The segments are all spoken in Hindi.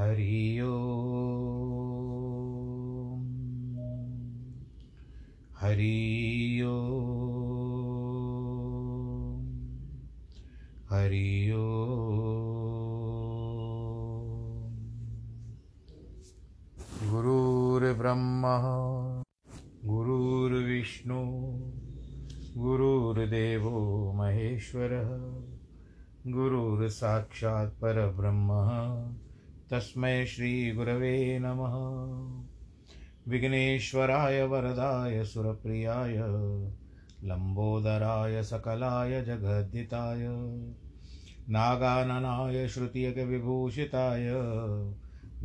हरि ओ हरि ओ हरि ओ गुरुर्ब्रह्मा गुरुर्विष्णु गुरुर्देवो महेश्वरः गुरुर्साक्षात् तस्मै श्रीगुरवे नमः। विघ्नेश्वराय वरदाय, सुरप्रियाय, लम्बोदराय, सकलाय जगद्दिताय नागाननाय श्रुतियकविभूषिताय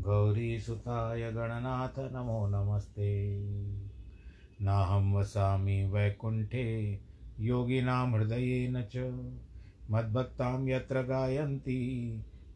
गौरीसुताय, गणनाथ, नमो नमस्ते। नाहं वसामि वैकुण्ठे, योगिनां हृदयेन च, मद्भक्तां यत्र गायन्ति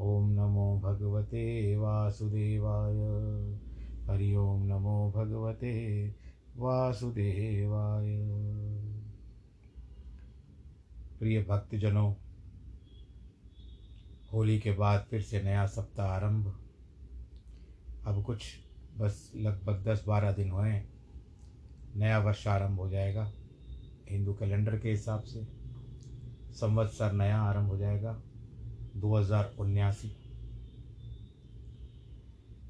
ॐ नमो भगवते वासुदेवाय। हरि ओं नमो भगवते वासुदेवाय। प्रिय भक्तजनों, होली के बाद फिर से नया सप्ताह आरंभ। अब कुछ, बस लगभग दस बारह दिन हुए नया वर्ष आरंभ हो जाएगा, हिंदू कैलेंडर के हिसाब से। संवत्सर नया आरंभ हो जाएगा। दो हज़ार उन्यासी।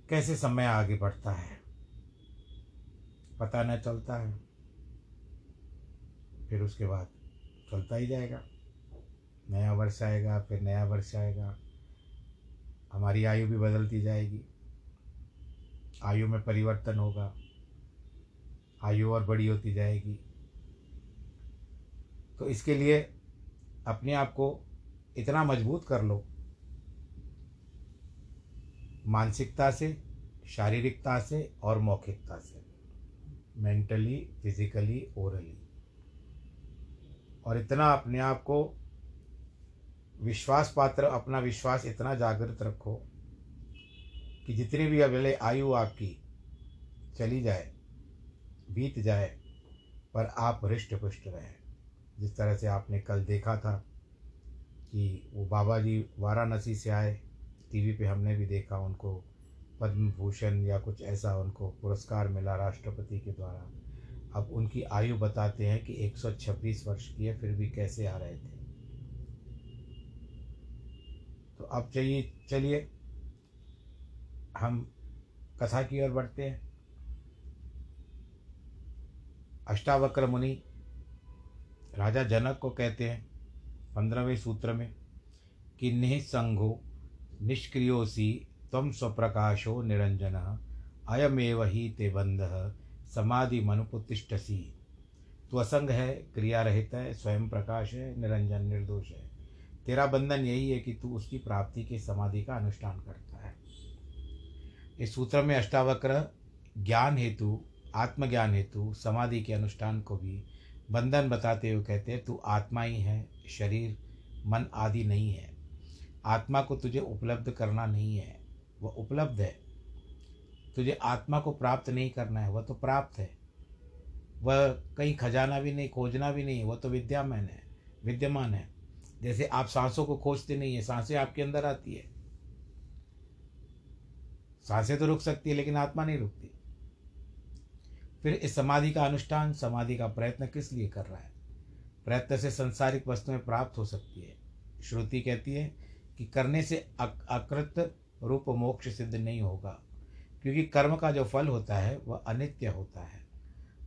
कैसे समय आगे बढ़ता है? पता न चलता है। फिर उसके बाद चलता ही जाएगा। नया वर्ष आएगा, फिर नया वर्ष आएगा। हमारी आयु भी बदलती जाएगी। आयु में परिवर्तन होगा। आयु और बड़ी होती जाएगी। तो इसके लिए अपने आप को इतना मज़बूत कर लो। मानसिकता से, शारीरिकता से और मौखिकता से। Mentally, physically, orally. और इतना अपने आप को विश्वास पात्र, अपना विश्वास इतना जागृत रखो कि जितनी भी अगले आयु आपकी चली जाए, बीत जाए, पर आप हृष्ट पुष्ट रहें। जिस तरह से आपने कल देखा था कि वो बाबा जी वाराणसी से आए, टीवी पे हमने भी देखा उनको पद्म भूषण या कुछ ऐसा उनको पुरस्कार मिला राष्ट्रपति के द्वारा। अब उनकी आयु बताते हैं कि 126 वर्ष की है, फिर भी कैसे आ रहे थे। तो अब चाहिए चलिए। हम कथा की ओर बढ़ते हैं। अष्टावक्र मुनि राजा जनक को कहते हैं पंद्रहवें सूत्र में कि निसंगो निष्क्रियोसी तम स्वप्रकाशो निरंजन अयमेव ही ते बंध समाधि मनुपुतिष्ठसी तू असंग है क्रिया रहित है, स्वयं प्रकाश है निरंजन निर्दोष है। तेरा बंधन यही है कि तू उसकी प्राप्ति के समाधि का अनुष्ठान करता है। इस सूत्र में अष्टावक्र, ज्ञान हेतु, आत्मज्ञान हेतु, समाधि के अनुष्ठान को भी बंधन बताते हुए कहते हैं, तू आत्मा ही है, शरीर, मन आदि नहीं है। आत्मा को तुझे उपलब्ध करना नहीं है। वह उपलब्ध है। तुझे आत्मा को प्राप्त नहीं करना है, वह तो प्राप्त है। वह कहीं खजाना भी नहीं, खोजना भी नहीं वह तो विद्यामान है, विद्यमान है। जैसे आप सांसों को खोजते नहीं है, साँसें आपके अंदर आती है। साँसें तो रुक सकती है, लेकिन आत्मा नहीं रुकती। फिर इस समाधि का अनुष्ठान, समाधि का प्रयत्न किस लिए कर रहा है? प्रयत्न से संसारिक वस्तुएँ प्राप्त हो सकती है। श्रुति कहती है कि करने से अकृत रूप मोक्ष सिद्ध नहीं होगा, क्योंकि कर्म का जो फल होता है, वह अनित्य होता है।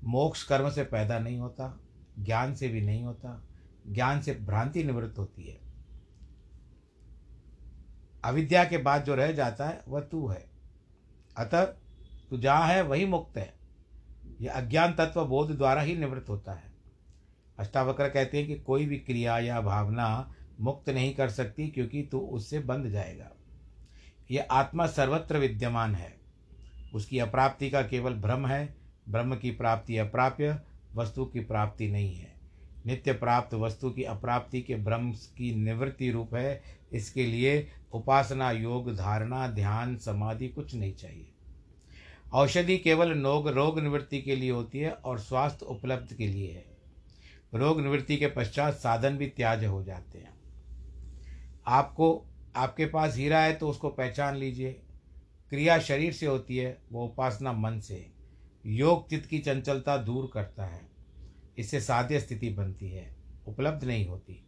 मोक्ष कर्म से पैदा नहीं होता, ज्ञान से भी नहीं होता, ज्ञान से भ्रांति निवृत्त होती है। अविद्या के बाद जो रह जाता है, वह तू है। अतः तू जहाँ है, वही मुक्त है। यह अज्ञान तत्व बोध द्वारा ही निवृत्त होता है। अष्टावक्र कहते हैं कि कोई भी क्रिया या भावना मुक्त नहीं कर सकती क्योंकि तू उससे बंध जाएगा। यह आत्मा सर्वत्र विद्यमान है। उसकी अप्राप्ति का केवल भ्रम है। ब्रह्म की प्राप्ति अप्राप्य, वस्तु की प्राप्ति नहीं है। नित्य प्राप्त वस्तु की अप्राप्ति के भ्रम की निवृत्ति रूप है। इसके लिए उपासना, योग, धारणा, ध्यान, समाधि कुछ नहीं चाहिए। औषधि केवल नोग, रोग निवृत्ति के लिए होती है और स्वास्थ्य उपलब्ध के लिए है। रोग निवृत्ति के पश्चात साधन भी त्याज हो जाते हैं। आपको, आपके पास हीरा है तो उसको पहचान लीजिए। क्रिया शरीर से होती है, वो उपासना मन से। योग चित्त की चंचलता दूर करता है। इससे साध्य स्थिति बनती है, उपलब्ध नहीं होती।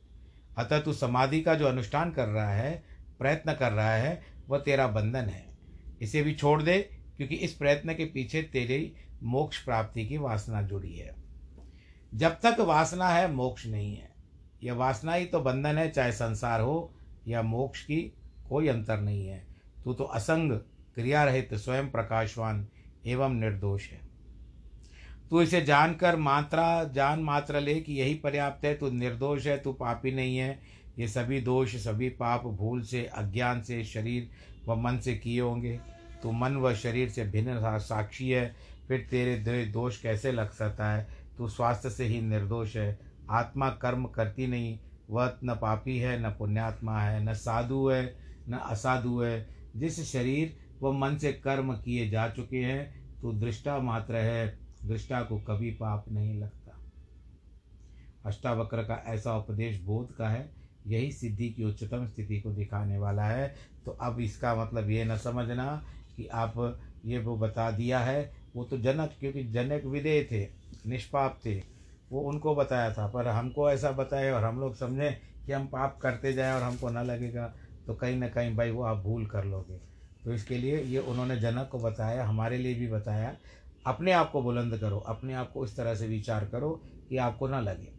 अतः तू समाधि का जो अनुष्ठान कर रहा है, प्रयत्न कर रहा है, वह तेरा बंधन है। इसे भी छोड़ दे क्योंकि इस प्रयत्न के पीछे तेरी मोक्ष प्राप्ति की वासना जुड़ी है। जब तक वासना है, मोक्ष नहीं है। यह वासना ही तो बंधन है, चाहे संसार हो या मोक्ष की कोई अंतर नहीं है। तू तो असंग क्रिया रहित स्वयं प्रकाशवान एवं निर्दोष है। तू इसे जानकर मात्रा, जान मात्रा ले कि यही पर्याप्त है, तू निर्दोष है, तू पापी नहीं है। ये सभी दोष, सभी पाप भूल से, अज्ञान से, शरीर व मन से किए होंगे। तू मन व शरीर से भिन्न साक्षी है, फिर तेरे दोष कैसे लग सकता है? तू स्वास्थ्य से ही निर्दोष है। आत्मा कर्म करती नहीं, वह न पापी है, न पुण्यात्मा है, न साधु है, न असाधु है। जिस शरीर व मन से कर्म किए जा चुके हैं, तू दृष्टा मात्र है। दृष्टा को कभी पाप नहीं लगता। अष्टावक्र का ऐसा उपदेश बोध का है। यही सिद्धि की उच्चतम स्थिति को दिखाने वाला है। तो अब इसका मतलब ये न समझना कि आप ये वो बता दिया है, वो तो जनक, क्योंकि जनक विदेह थे, निष्पाप थे, वो उनको बताया था। पर हमको ऐसा बताए और हम लोग समझें कि हम पाप करते जाएँ और हमको ना लगेगा तो कहीं ना कहीं भाई वो आप भूल कर लोगे। तो इसके लिए ये उन्होंने जनक को बताया, हमारे लिए भी बताया। अपने आप को बुलंद करो, अपने आप को इस तरह से विचार करो कि आपको ना लगे।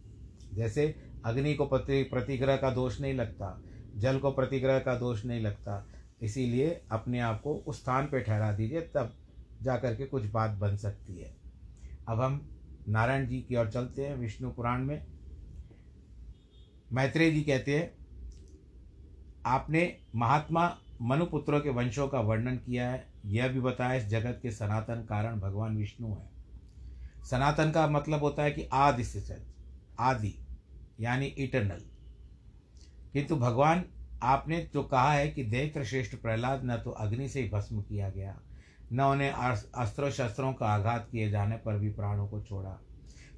जैसे अग्नि को प्रति, प्रतिग्रह का दोष नहीं लगता, जल को प्रतिग्रह का दोष नहीं लगता इसीलिए अपने आप को उस स्थान पर ठहरा दीजिए, तब जा कर के कुछ बात बन सकती है। अब हम नारायण जी की ओर चलते हैं विष्णु पुराण में। मैत्रेय जी कहते हैं, आपने महात्मा मनुपुत्रों के वंशों का वर्णन किया है, यह भी बताया इस जगत के सनातन कारण भगवान विष्णु है। सनातन का मतलब होता है कि आदि से आदि, यानी इटरनल किंतु भगवान आपने तो कहा है कि दैत्र श्रेष्ठ प्रहलाद न तो अग्नि से ही भस्म किया गया, न उन्हें अस्त्रों शस्त्रों का आघात किए जाने पर भी प्राणों को छोड़ा,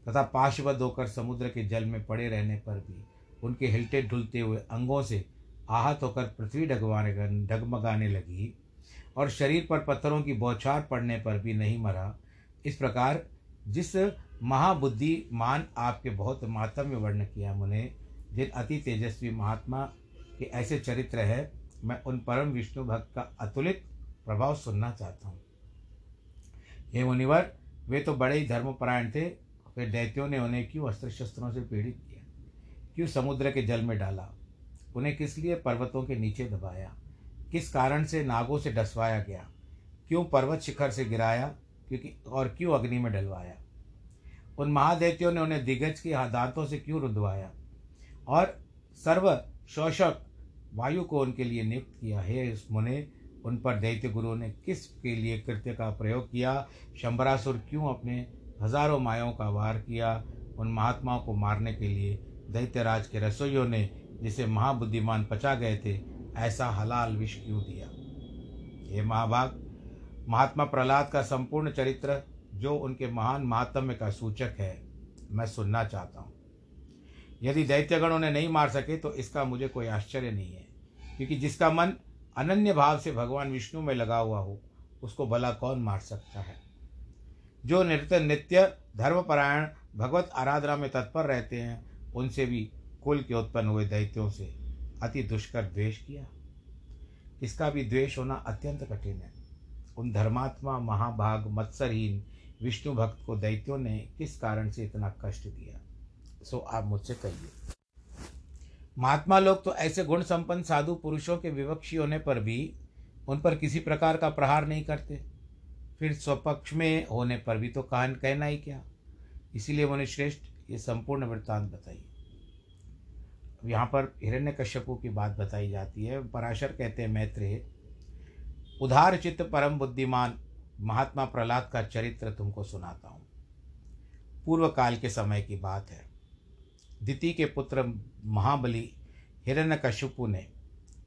तथा पाशवद होकर समुद्र के जल में पड़े रहने पर भी उनके हिलते ढुलते हुए अंगों से आहत होकर पृथ्वी डगवाने डगमगाने लगी और शरीर पर पत्थरों की बौछार पड़ने पर भी नहीं मरा। इस प्रकार जिस महाबुद्धिमान आपके बहुत मातम्य वर्ण किया मुने, जिन अति तेजस्वी महात्मा के ऐसे चरित्र है, मैं उन परम विष्णु भक्त का अतुलित प्रभाव सुनना चाहता हूँ। हे मुनिवर, वे तो बड़े ही धर्मपरायण थे, फिर दैत्यों ने उन्हें क्यों अस्त्र शस्त्रों से पीड़ित किया? क्यों समुद्र के जल में डाला? उन्हें किस लिए पर्वतों के नीचे दबाया? किस कारण से नागों से डसवाया गया? क्यों पर्वत शिखर से गिराया? क्योंकि, और क्यों अग्नि में डलवाया? उन महादेवतियों ने उन्हें दिग्गज के दांतों से क्यों रुदवाया और सर्व शोषक वायु को उनके लिए नियुक्त किया है। उस मुने, उन पर दैत्य गुरु ने किस के लिए कृत्य का प्रयोग किया? शंबरासुर क्यों अपने हज़ारों मायों का वार किया? उन महात्माओं को मारने के लिए दैत्यराज के रसोइयों ने जिसे महाबुद्धिमान पचा गए थे, ऐसा हलाल विष क्यों दिया? ये महाभाग, महात्मा प्रहलाद का संपूर्ण चरित्र, जो उनके महान महात्म्य का सूचक है, मैं सुनना चाहता हूँ। यदि दैत्यगण उन्हें नहीं मार सके तो इसका मुझे कोई आश्चर्य नहीं है। क्योंकि जिसका मन अनन्य भाव से भगवान विष्णु में लगा हुआ हो, उसको भला कौन मार सकता है? जो नित्य नित्य धर्मपरायण भगवत आराधना में तत्पर रहते हैं, उनसे भी कुल के उत्पन्न हुए दैत्यों से अति दुष्कर द्वेष किया। इसका भी द्वेष होना अत्यंत कठिन है। उन धर्मात्मा, महाभाग, मत्सरहीन विष्णु भक्त को दैत्यों ने किस कारण से इतना कष्ट दिया? सो आप मुझसे कहिए। महात्मा लोग तो ऐसे गुण संपन्न साधु पुरुषों के विवक्षी होने पर भी उन पर किसी प्रकार का प्रहार नहीं करते। फिर स्वपक्ष में होने पर भी तो कहन कहना ही क्या। इसीलिए उन्हें श्रेष्ठ ये संपूर्ण वृत्तांत बताइए। अब यहाँ पर हिरण्य कश्यपु की बात बताई जाती है। पराशर कहते हैं मैत्रेय उधार चित्त परम बुद्धिमान महात्मा प्रहलाद का चरित्र तुमको सुनाता हूँ। पूर्व काल के समय की बात है। दिति के पुत्र महाबली हिरण्यकश्यपु ने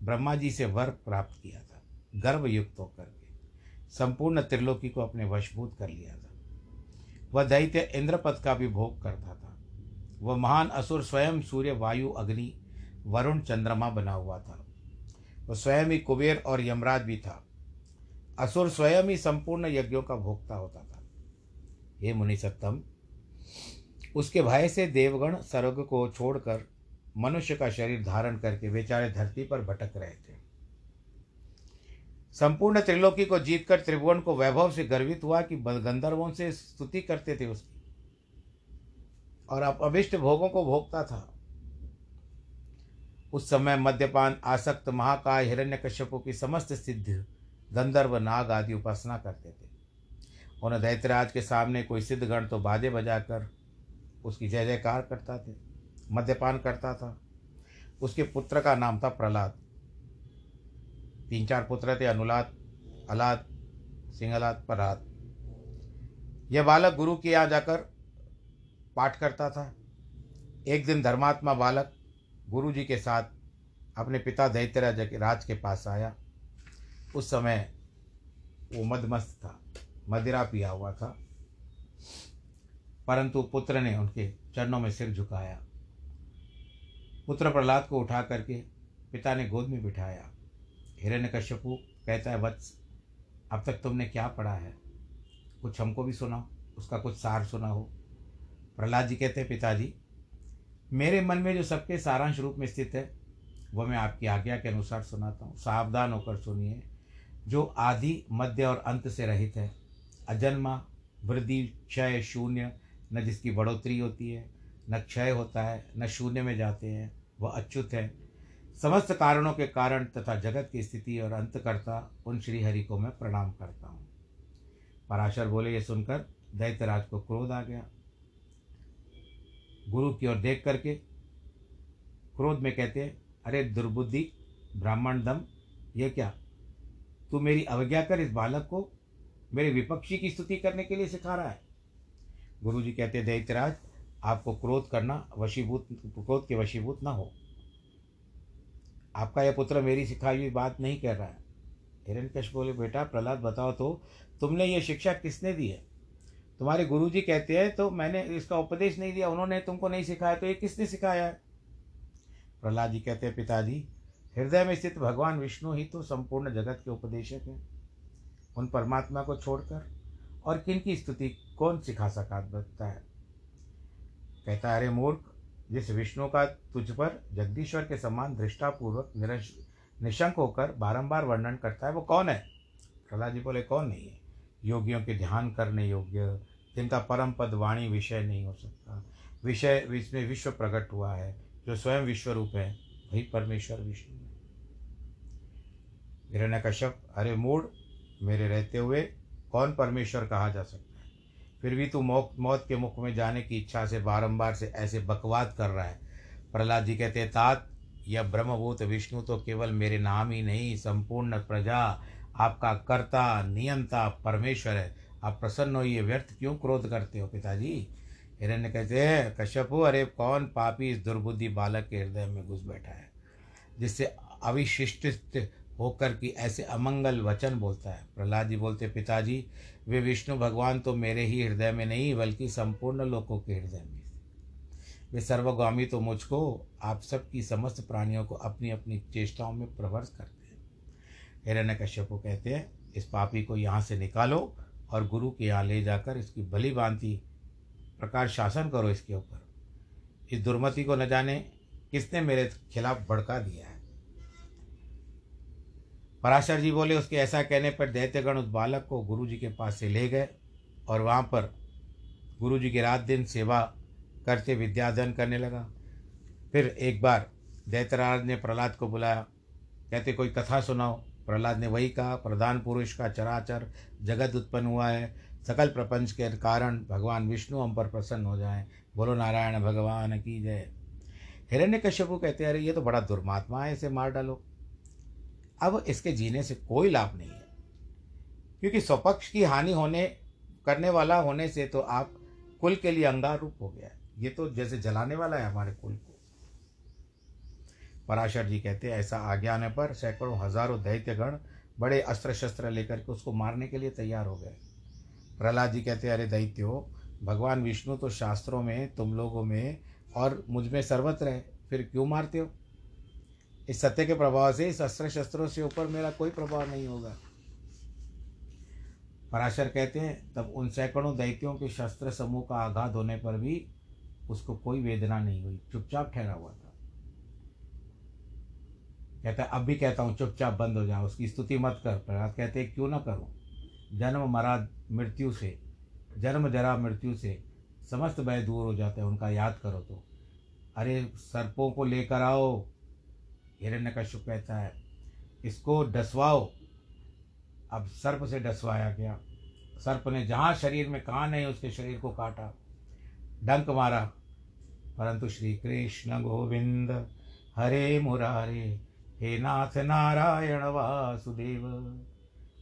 ब्रह्मा जी से वर प्राप्त किया था गर्भ युक्त होकर के, संपूर्ण त्रिलोकी को अपने वशभूत कर लिया था। वह दैत्य इंद्रपद का भी भोग करता था। वह महान असुर स्वयं सूर्य, वायु, अग्नि, वरुण, चंद्रमा बना हुआ था। वह स्वयं ही कुबेर और यमराज भी था। असुर स्वयं ही संपूर्ण यज्ञों का भोगता होता था। हे मुनि सत्तम उसके भय से देवगण स्वर्ग को छोड़कर मनुष्य का शरीर धारण करके बेचारे धरती पर भटक रहे थे। संपूर्ण त्रिलोकी को जीतकर त्रिभुवन को वैभव से गर्वित हुआ कि गंधर्वों से स्तुति करते थे उसकी। और अब अभिष्ट भोगों को भोगता था। उस समय मद्यपान, आसक्त, महाकाय, हिरण्यकश्यपों की समस्त सिद्ध गंधर्व नाग आदि उपासना करते थे। उन्हें दैत्यराज के सामने कोई सिद्ध गण तो बाजे बजाकर उसकी जय जयकार करता थे, मद्यपान करता था। उसके पुत्र का नाम था प्रहलाद। तीन चार पुत्र थे, अनुलाद, अलाद, सिंहलाद, प्रहलाद। यह बालक गुरु के यहाँ जाकर पाठ करता था। एक दिन धर्मात्मा बालक गुरु जी के साथ अपने पिता दैत्यराज राज के पास आया। उस समय वो मदमस्त था, मदिरा पिया हुआ था। परंतु पुत्र ने उनके चरणों में सिर झुकाया। पुत्र प्रहलाद को उठा करके पिता ने गोद में बिठाया। हिरण्य कश्यपु कहता है, वत्स, अब तक तुमने क्या पढ़ा है? कुछ हमको भी सुनाओ, उसका कुछ सार सुना हो। प्रहलाद जी कहते हैं, पिताजी, मेरे मन में जो सबके सारांश रूप में स्थित है, वह मैं आपकी आज्ञा के अनुसार सुनाता हूँ। सावधान होकर सुनिए, जो आदि, मध्य और अंत से रहित है, अजन्मा, वृद्धि, क्षय, शून्य न जिसकी बढ़ोतरी होती है, न क्षय होता है, न शून्य में जाते हैं, वह अच्युत है। समस्त कारणों के कारण तथा जगत की स्थिति और अंत करता उन श्री हरि को मैं प्रणाम करता हूँ। पराशर बोले ये सुनकर दैत्यराज को क्रोध आ गया। गुरु की ओर देख करके क्रोध में कहते हैं अरे दुर्बुद्धि ब्राह्मण दम ये क्या? तू मेरी अवज्ञा कर इस बालक को मेरे विपक्षी की स्तुति करने के लिए सिखा रहा है? गुरु जी कहते दैत्यराज आपको क्रोध करना वशीभूत, क्रोध के वशीभूत ना हो। आपका यह पुत्र मेरी सिखाई हुई बात नहीं कह रहा है। हिरण्यकश बोले, बेटा, प्रहलाद, बताओ तो तुमने ये शिक्षा किसने दी है? तुम्हारे गुरु जी कहते हैं तो मैंने इसका उपदेश नहीं दिया, उन्होंने तुमको नहीं सिखाया तो ये किसने सिखाया है? प्रहलाद जी कहते हैं, पिताजी, हृदय में स्थित भगवान विष्णु ही तो संपूर्ण जगत के उपदेशक हैं। उन परमात्मा को छोड़कर और किन की स्तुति कौन सिखा सका? सकता है कहता है, अरे मूर्ख, जिस विष्णु का तुझ पर जगदीश्वर के समान दृष्टापूर्वक निरश, निशंक होकर बारंबार वर्णन करता है, वो कौन है? प्रहलाद जी बोले, कौन नहीं है। योगियों के ध्यान करने योग्य, जिनका परम पद वाणी विषय नहीं हो सकता। विषय इसमें विश्व प्रकट हुआ है, जो स्वयं विश्व रूप है, वही परमेश्वर विष्णु हिरण्य कश्यप अरे मूड मेरे रहते हुए कौन परमेश्वर कहा जा सकता फिर भी तू मौत मौत के मुख में जाने की इच्छा से बारंबार से ऐसे बकवाद कर रहा है। प्रहलाद जी कहते तात, यह ब्रह्मभूत विष्णु तो केवल मेरे नाम ही नहीं, संपूर्ण प्रजा, आपका कर्ता, नियंता, परमेश्वर है। आप प्रसन्न हो, ये व्यर्थ क्यों क्रोध करते हो पिताजी? हिरण्य कहते हैं, कश्यपु, अरे कौन पापी इस दुर्बुद्धि बालक के हृदय में घुस बैठा है, जिससे अविशिष्ट होकर कि ऐसे अमंगल वचन बोलता है? प्रहलाद जी बोलते पिताजी वे विष्णु भगवान तो मेरे ही हृदय में नहीं, बल्कि संपूर्ण लोगों के हृदय में वे सर्वगामी तो मुझको, आप सब की समस्त प्राणियों को अपनी अपनी चेष्टाओं में प्रवर्स करते हैं। हिरण्य कश्यप को कहते हैं, इस पापी को यहाँ से निकालो और गुरु के यहाँ ले जाकर इसकी भली भांति प्रकार शासन करो इसके ऊपर। इस दुर्मति को न जाने किसने मेरे खिलाफ भड़का दिया है? पराशर जी बोले, उसके ऐसा कहने पर दैत्यगण उस बालक को गुरु जी के पास से ले गए और वहाँ पर गुरु जी की रात दिन सेवा करते विद्याधन करने लगा। फिर एक बार दैतराज ने प्रहलाद को बुलाया। कहते, कोई कथा सुनाओ। प्रहलाद ने वही कहा, प्रधान पुरुष का चराचर जगत उत्पन्न हुआ है। सकल प्रपंच के कारण भगवान विष्णु हम पर प्रसन्न हो जाए। बोलो, नारायण भगवान की जय। हिरण्य कश्यपु कहते, अरे, ये तो बड़ा दुर्मात्मा है, इसे मार डालो। अब इसके जीने से कोई लाभ नहीं है। क्योंकि स्वपक्ष की हानि होने, करने वाला होने से तो आप कुल के लिए अंगार रूप हो गया। ये तो जैसे जलाने वाला है हमारे कुल को। पराशर जी कहते हैं, ऐसा आगे आने पर सैकड़ों, हज़ारों दैत्यगण बड़े अस्त्र शस्त्र लेकर के उसको मारने के लिए तैयार हो गए। प्रहलाद जी कहते हैं, अरे दैत्यो, भगवान विष्णु तो शास्त्रों में, तुम लोगों में और मुझमें सर्वत्र है। फिर क्यों मारते हो? इस सत्य के प्रभाव से, इस अस्त्र शस्त्रों से ऊपर मेरा कोई प्रभाव नहीं होगा। पराशर कहते हैं, तब उन सैकड़ों दैत्यों के शस्त्र समूह का आघात होने पर भी उसको कोई वेदना नहीं हुई। चुपचाप ठहरा हुआ था। कहता अब भी कहता हूँ, चुपचाप बंद हो जाओ, उसकी स्तुति मत कर। प्रहलाद कहते क्यों ना करूँ? जन्म मरा मृत्यु से, जन्म जरा मृत्यु से समस्त भय दूर हो जाते हैं, उनका याद करो तो। अरे, सर्पों को लेकर आओ हिरण्य कश्यप कहता है, इसको डसवाओ। अब सर्प से डसवाया गया। सर्प ने जहाँ शरीर में कहा नहीं, उसके शरीर को काटा, डंक मारा। परंतु श्री कृष्ण गोविंद, हरे मुरारे, हे नाथ नारायण वासुदेव।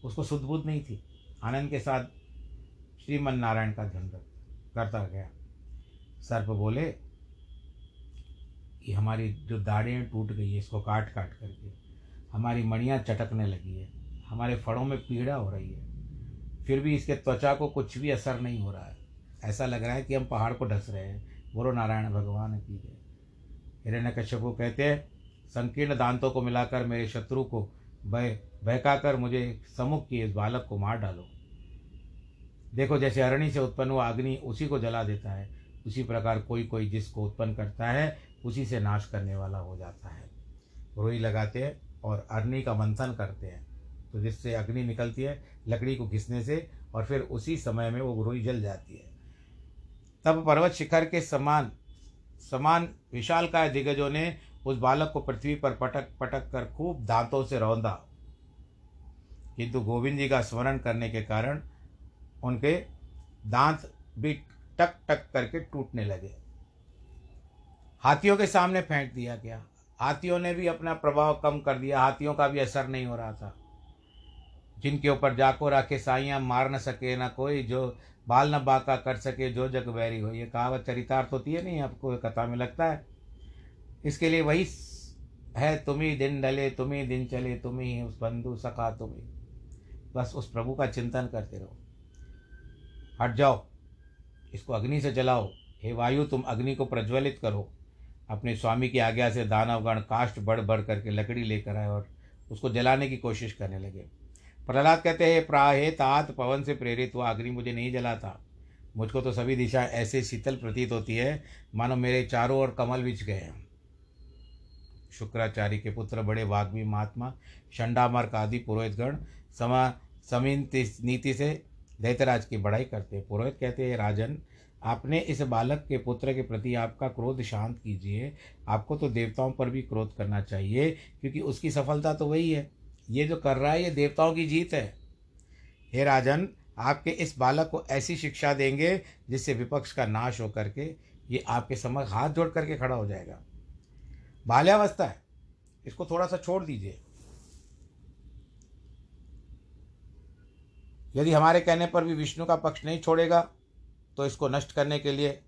उसको सुदबुद्ध नहीं थी। आनंद के साथ श्रीमन नारायण का ध्यान करता गया। सर्प बोले कि हमारी जो दाढ़ें टूट गई है, इसको काट काट करके, हमारी मणियाँ चटकने लगी है, हमारे फड़ों में पीड़ा हो रही है, फिर भी इसके त्वचा को कुछ भी असर नहीं हो रहा है। ऐसा लग रहा है कि हम पहाड़ को ढस रहे हैं। बोलो, नारायण भगवान की जय। हिरण्य कश्यप को कहते हैं, संकीर्ण दांतों को मिलाकर मेरे शत्रु को भय, बहकाकर मुझे सम्मुख किए इस बालक को मार डालो। देखो, जैसे अरणी से उत्पन्न हुआ अग्नि उसी को जला देता है। उसी प्रकार कोई कोई जिसको उत्पन्न करता है उसी से नाश करने वाला हो जाता है। रोई लगाते हैं और अग्नि का मंथन करते हैं। तो जिससे अग्नि निकलती है, लकड़ी को घिसने से और फिर उसी समय में वो रोई जल जाती है। तब पर्वत शिखर के समान समान विशाल का दिग्गजों ने उस बालक को पृथ्वी पर पटक पटक कर खूब दांतों से रौंदा। किंतु गोविंद जी का स्मरण करने के कारण उनके दांत भी टक टक करके टूटने लगे। हाथियों के सामने फेंक दिया गया। हाथियों ने भी अपना प्रभाव कम कर दिया। हाथियों का भी असर नहीं हो रहा था। जिनके ऊपर जाको राखे, साइयाँ मार न सके ना कोई, जो बाल न बाका कर सके, जो जग बैरी हो। ये कहावत चरितार्थ होती है नहीं? आपको कथा में लगता है। इसके लिए वही है, तुम ही दिन डले, तुम ही दिन चले, तुम ही उस बंधु सखा, तुम ही। बस उस प्रभु का चिंतन करते रहो। हट जाओ। इसको अग्नि से जलाओ। हे वायु, तुम अग्नि को प्रज्वलित करो। अपने स्वामी की आज्ञा से दानवगण काष्ट बढ़ बढ़ करके लकड़ी लेकर आए और उसको जलाने की कोशिश करने लगे। प्रहलाद कहते हैं प्राहे तात पवन से प्रेरित हुआ, अग्नि मुझे नहीं जलाता मुझको तो सभी दिशा ऐसे शीतल प्रतीत होती है, मानो मेरे चारों ओर कमल बिछ गए हैं। शुक्राचार्य के पुत्र, बड़े वाग्मी महात्मा, शंडामर्क आदि पुरोहितगण समा, समीन नीति से दैतराज की बढ़ाई करते पुरोहित कहते हैं राजन आपने इस बालक के पुत्र के प्रति आपका क्रोध शांत कीजिए। आपको तो देवताओं पर भी क्रोध करना चाहिए, क्योंकि उसकी सफलता तो वही है। ये जो कर रहा है, ये देवताओं की जीत है। हे राजन, आपके इस बालक को ऐसी शिक्षा देंगे जिससे विपक्ष का नाश हो करके, ये आपके समक्ष हाथ जोड़ करके खड़ा हो जाएगा। बाल्यावस्था है। इसको थोड़ा सा छोड़ दीजिए। यदि हमारे कहने पर भी विष्णु का पक्ष नहीं छोड़ेगा तो इसको नष्ट करने के लिए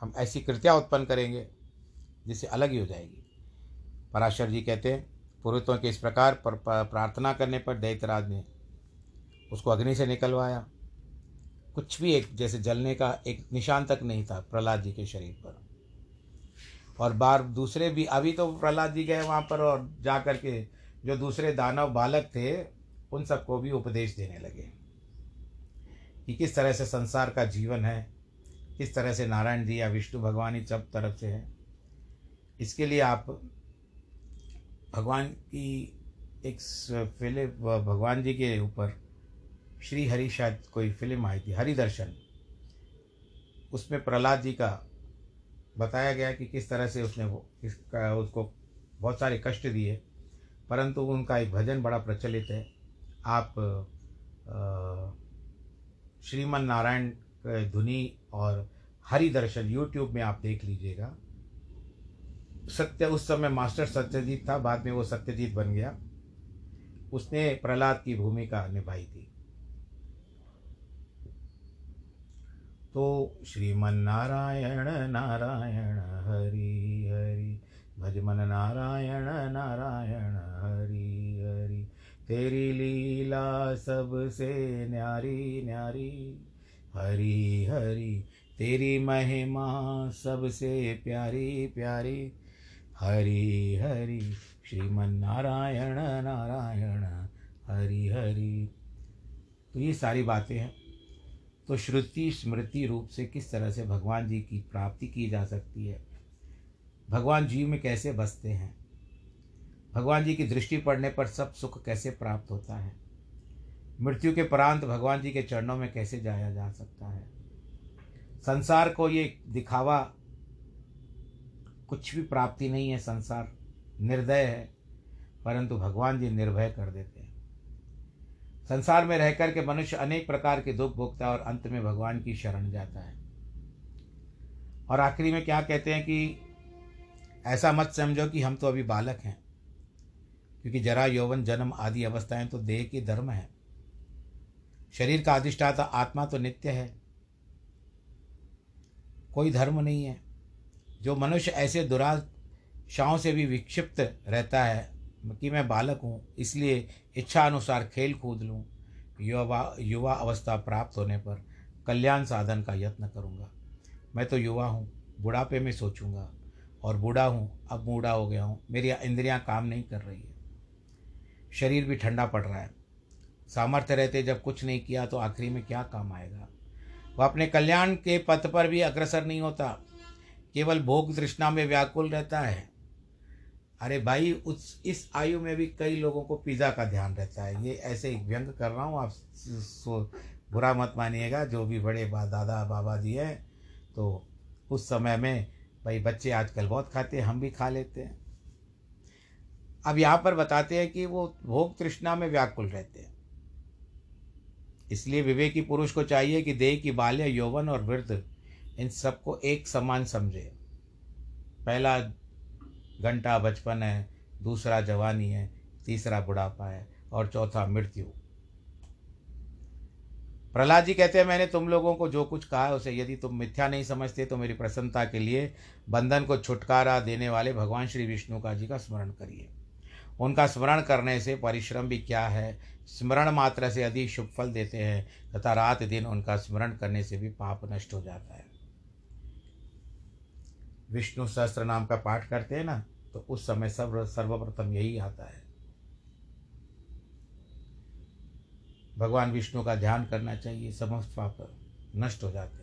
हम ऐसी कृतियाँ उत्पन्न करेंगे, जिससे अलग ही हो जाएगी। पराशर जी कहते हैं, पुरोहितों के इस प्रकार पर प्रार्थना करने पर दैतराज ने उसको अग्नि से निकलवाया। कुछ भी एक, जैसे जलने का एक निशान तक नहीं था प्रहलाद जी के शरीर पर। और बार, दूसरे भी, अभी तो प्रहलाद जी गए वहाँ पर और जा कर के जो दूसरे दानव बालक थे, उन सबको भी उपदेश देने लगे। कि किस तरह से संसार का जीवन है, किस तरह से नारायण जी या विष्णु भगवान ही सब तरफ़ से है। इसके लिए आप भगवान की एक फ़िल्म भगवान जी के ऊपर श्री हरि शायद कोई फ़िल्म आई थी हरि दर्शन उसमें प्रहलाद जी का बताया गया कि किस तरह से उसने वो इसका उसको बहुत सारे कष्ट दिए, परंतु उनका एक भजन बड़ा प्रचलित है। आप श्रीमन नारायण धुनी और हरि दर्शन यूट्यूब में आप देख लीजिएगा। सत्य, उस समय मास्टर सत्यजीत था, बाद में वो सत्यजीत बन गया। उसने प्रहलाद की भूमिका निभाई थी। तो श्रीमन नारायण नारायण, हरि हरि, भजमन नारायण नारायण, हरि। तेरी लीला सबसे न्यारी न्यारी। हरी हरी। तेरी महिमा सबसे प्यारी प्यारी। हरि हरि। श्रीमन नारायण नारायण। हरि हरि। तो ये सारी बातें हैं। तो श्रुति स्मृति रूप से किस तरह से भगवान जी की प्राप्ति की जा सकती है? भगवान जीव में कैसे बसते हैं? भगवान जी की दृष्टि पड़ने पर सब सुख कैसे प्राप्त होता है? मृत्यु के प्रांत भगवान जी के चरणों में कैसे जाया जा सकता है? संसार को ये दिखावा कुछ भी प्राप्ति नहीं है, संसार निर्दय है, परंतु भगवान जी निर्भय कर देते हैं। संसार में रह कर के मनुष्य अनेक प्रकार के दुख भोगता है और अंत में भगवान की शरण जाता है। और आखिरी में क्या कहते हैं कि ऐसा मत समझो कि हम तो अभी बालक हैं। क्योंकि जरा यौवन, जन्म आदि अवस्थाएँ तो देह की धर्म है। शरीर का अधिष्ठाता आत्मा तो नित्य है। कोई धर्म नहीं है। जो मनुष्य ऐसे दुराशाओं से भी विक्षिप्त रहता है, कि मैं बालक हूँ, इसलिए इच्छा अनुसार खेल कूद लूँ, युवा युवा अवस्था प्राप्त होने पर कल्याण साधन का यत्न करूँगा। मैं तो युवा हूँ, बुढ़ापे में सोचूँगा, और बूढ़ा हूँ, अब बूढ़ा हो गया हूँ, मेरी इंद्रियाँ काम नहीं कर रही है। शरीर भी ठंडा पड़ रहा है। सामर्थ्य रहते जब कुछ नहीं किया तो आखिरी में क्या काम आएगा? वह अपने कल्याण के पथ पर भी अग्रसर नहीं होता। केवल भोग तृष्णा में व्याकुल रहता है। अरे भाई, उस, इस आयु में भी कई लोगों को पिज़्ज़ा का ध्यान रहता है। ये ऐसे व्यंग कर रहा हूँ, आप बुरा मत मानिएगा, जो भी बड़े बा, दादा, बाबा जी हैं तो उस समय में, भाई बच्चे आजकल बहुत खाते हैं, हम भी खा लेते हैं। अब यहाँ पर बताते हैं कि वो भोग तृष्णा में व्याकुल रहते हैं। इसलिए विवेकी पुरुष को चाहिए कि देह की बाल्य, यौवन और वृद्ध, इन सबको एक समान समझे। पहला घंटा बचपन है, दूसरा जवानी है, तीसरा बुढ़ापा है और चौथा मृत्यु। प्रहलाद जी कहते हैं, मैंने तुम लोगों को जो कुछ कहा है उसे यदि तुम मिथ्या नहीं समझते तो मेरी प्रसन्नता के लिए बंधन को छुटकारा देने वाले भगवान श्री विष्णु का जी का स्मरण करिए। उनका स्मरण करने से परिश्रम भी क्या है? स्मरण मात्र से अधिक शुभ फल देते हैं तथा रात दिन उनका स्मरण करने से भी पाप नष्ट हो जाता है। विष्णु सहस्त्र नाम का पाठ करते हैं ना तो उस समय सर्व, सर्वप्रथम यही आता है। भगवान विष्णु का ध्यान करना चाहिए, समस्त पाप नष्ट हो जाते हैं।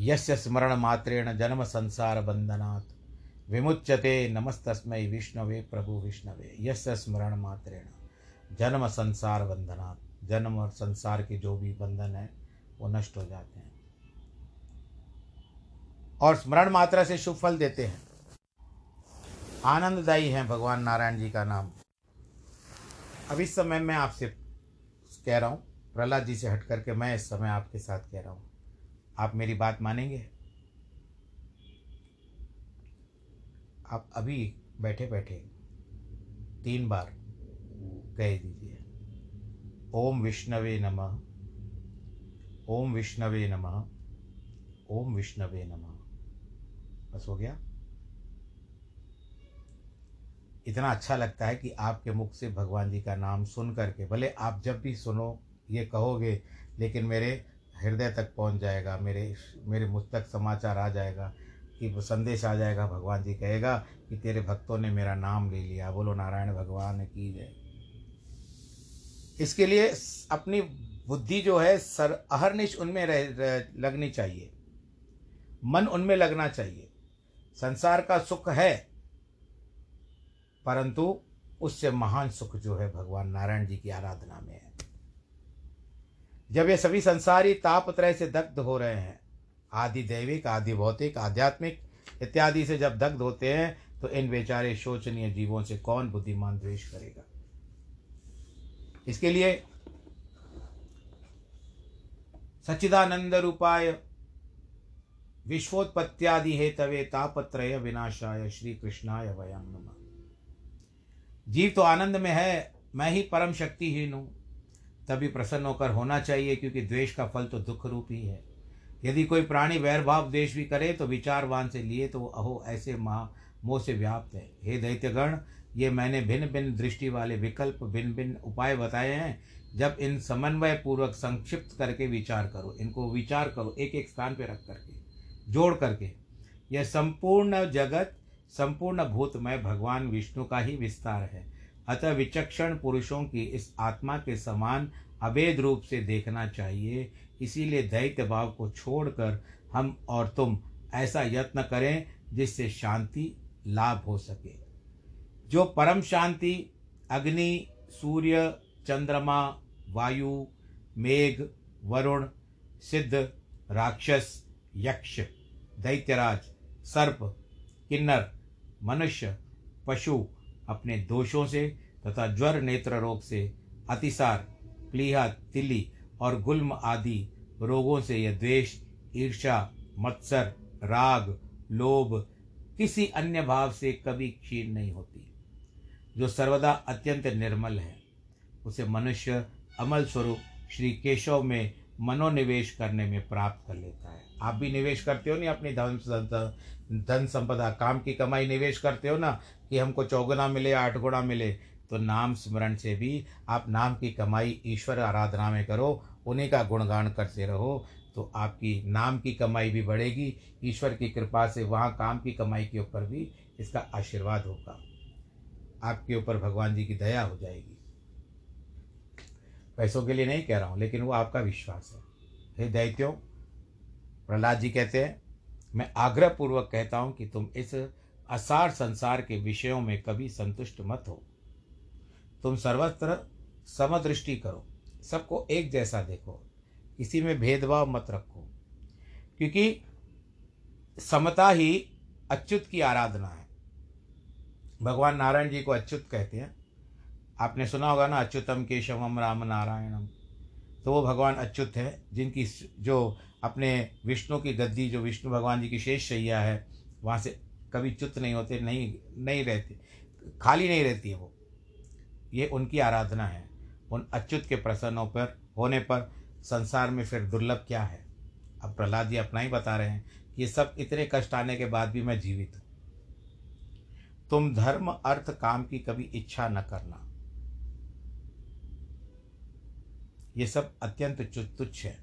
यस्य स्मरण मात्रेण जन्म संसार बंधनात् विमुच्यते नमस्तस्मै विष्णवे प्रभु विष्णवे। यस्य स्मरण मात्रेण जन्म संसार बंधनात् जन्म और संसार के जो भी बंधन है, वो नष्ट हो जाते हैं। और स्मरण मात्रा से शुभ फल देते हैं। आनंददायी है भगवान नारायण जी का नाम। अब इस समय मैं आपसे कह रहा हूँ, प्रहलाद जी से हट करके मैं इस समय आपके साथ कह रहा हूँ। आप मेरी बात मानेंगे? आप अभी बैठे बैठे तीन बार कह दीजिए। ओम विष्णवे नमः। ओम विष्णवे नमः। ओम विष्णवे नमः। बस हो गया? इतना अच्छा लगता है कि आपके मुख से भगवान जी का नाम सुन करके भले आप जब भी सुनो, ये कहोगे, लेकिन मेरे हृदय तक पहुँच जाएगा मेरे मेरे मुझ तक समाचार आ जाएगा कि संदेश आ जाएगा भगवान जी कहेगा कि तेरे भक्तों ने मेरा नाम ले लिया। बोलो नारायण भगवान की जय। इसके लिए अपनी बुद्धि जो है सर अहरनिश उनमें रह, रह लगनी चाहिए। मन उनमें लगना चाहिए। संसार का सुख है परंतु उससे महान सुख जो है भगवान नारायण जी की आराधना में है। जब ये सभी संसारी तापत्रय से दग्ध हो रहे हैं, आदि दैविक, आदि भौतिक, आध्यात्मिक इत्यादि से जब दग्ध होते हैं तो इन बेचारे शोचनीय जीवों से कौन बुद्धिमान द्वेष करेगा? इसके लिए सच्चिदानंद रूपाय विश्वोत्पत्त्यादि हेतवे तापत्रय विनाशाय श्री कृष्णाय वयम नमः। जीव तो आनंद में है, मैं ही परम शक्तिहीन हूँ। तभी प्रसन्न होकर होना चाहिए, क्योंकि द्वेष का फल तो दुख रूप ही है। यदि कोई प्राणी वैरभाव द्वेष भी करे तो विचारवान से लिए तो अहो, ऐसे महा मोह से व्याप्त है। हे दैत्यगण, ये मैंने भिन्न भिन्न दृष्टि वाले विकल्प भिन्न भिन्न उपाय बताए हैं। जब इन समन्वय पूर्वक संक्षिप्त करके विचार करो, इनको विचार करो एक एक स्थान पर रख करके, जोड़ करके, यह संपूर्ण जगत, संपूर्ण भूतमय भगवान विष्णु का ही विस्तार है। अतः विचक्षण पुरुषों की इस आत्मा के समान अभेद रूप से देखना चाहिए। इसीलिए दैत्य भाव को छोड़कर हम और तुम ऐसा यत्न करें जिससे शांति लाभ हो सके। जो परम शांति, अग्नि, सूर्य, चंद्रमा, वायु, मेघ, वरुण, सिद्ध, राक्षस, यक्ष, दैत्यराज, सर्प, किन्नर, मनुष्य, पशु अपने दोषों से तथा ज्वर नेत्र रोग से, अतिसार प्लीहा तिली और गुल्म आदि रोगों से यह द्वेष ईर्षा मत्सर, राग, लोभ, किसी अन्य भाव से कभी क्षीण नहीं होती। जो सर्वदा अत्यंत निर्मल है, उसे मनुष्य अमल स्वरूप श्री केशव में मनोनिवेश करने में प्राप्त कर लेता है। आप भी निवेश करते हो नहीं अपनी धन धन संपदा, काम की कमाई निवेश करते हो ना, कि हमको चौगुना मिले, आठ गुना मिले तो नाम स्मरण से भी आप नाम की कमाई ईश्वर आराधना में करो, उन्हीं का गुणगान करते रहो तो आपकी नाम की कमाई भी बढ़ेगी, ईश्वर की कृपा से वहाँ काम की कमाई के ऊपर भी इसका आशीर्वाद होगा। आपके ऊपर भगवान जी की दया हो जाएगी। पैसों के लिए नहीं कह रहा हूँ, लेकिन वो आपका विश्वास है। हे दैत्यों, प्रहलाद जी कहते हैं मैं आग्रहपूर्वक कहता हूँ कि तुम इस असार संसार के विषयों में कभी संतुष्ट मत हो। तुम सर्वत्र समदृष्टि करो। सबको एक जैसा देखो। किसी में भेदभाव मत रखो। क्योंकि समता ही अच्युत की आराधना है। भगवान नारायण जी को अच्युत कहते हैं। आपने सुना होगा ना, अच्युतम केशवम राम नारायणम। तो वो भगवान अच्युत है, जिनकी जो अपने विष्णु की गद्दी, जो विष्णु भगवान जी की शेष शैया है, वहाँ से कभी च्युत नहीं होते, नहीं नहीं रहते, खाली नहीं रहती है वो। ये उनकी आराधना है। उन अच्युत के प्रसन्नों पर, होने पर संसार में फिर दुर्लभ क्या है? अब प्रहलाद जी अपना ही बता रहे हैं कि ये सब इतने कष्ट आने के बाद भी मैं जीवित हूँ। तुम धर्म, अर्थ, काम की कभी इच्छा न करना। ये सब अत्यंत तुच्छ है।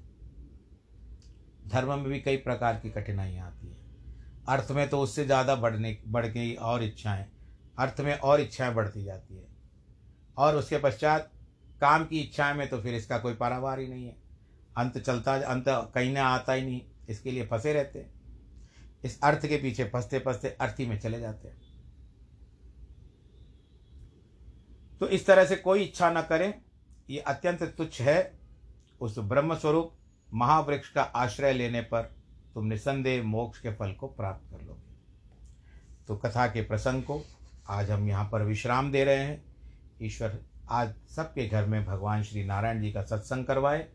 धर्म में भी कई प्रकार की कठिनाइयाँ आती हैं। अर्थ में तो उससे ज़्यादा बढ़ने, बढ़ गई और इच्छाएँ, अर्थ में और इच्छाएँ बढ़ती जाती है। और उसके पश्चात काम की इच्छाएँ में तो फिर इसका कोई पारावार ही नहीं है। अंत चलता, अंत कहीं ना आता ही नहीं, इसके लिए फंसे रहते हैं। इस अर्थ के पीछे फंसते फंसते अर्थी में चले जाते हैं। तो इस तरह से कोई इच्छा न करें ये अत्यंत तुच्छ है उस ब्रह्म स्वरूप महावृक्ष का आश्रय लेने पर तुम निसंदेह मोक्ष के फल को प्राप्त कर लोगे। तो कथा के प्रसंग को आज हम यहाँ पर विश्राम दे रहे हैं। ईश्वर आज सबके घर में भगवान श्री नारायण जी का सत्संग करवाए।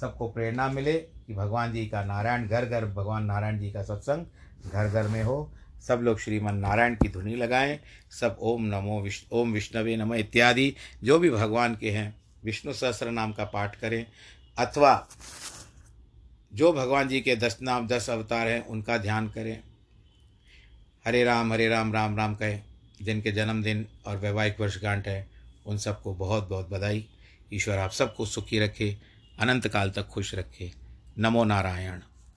सबको प्रेरणा मिले कि भगवान जी का नारायण घर घर, भगवान नारायण जी का सत्संग घर घर में हो। सब लोग श्रीमन नारायण की धुनी लगाएँ। सब ओम नमो विष्णु, ओम विष्णवे नमः इत्यादि जो भी भगवान के हैं विष्णु सहस्र नाम का पाठ करें, अथवा जो भगवान जी के दस नाम, दस अवतार हैं, उनका ध्यान करें। हरे राम हरे राम राम राम कहें, जिनके जन्मदिन और वैवाहिक वर्षगांठ है, उन सबको बहुत बहुत बधाई। ईश्वर आप सबको सुखी रखे, अनंत काल तक खुश रखे। नमो नारायण।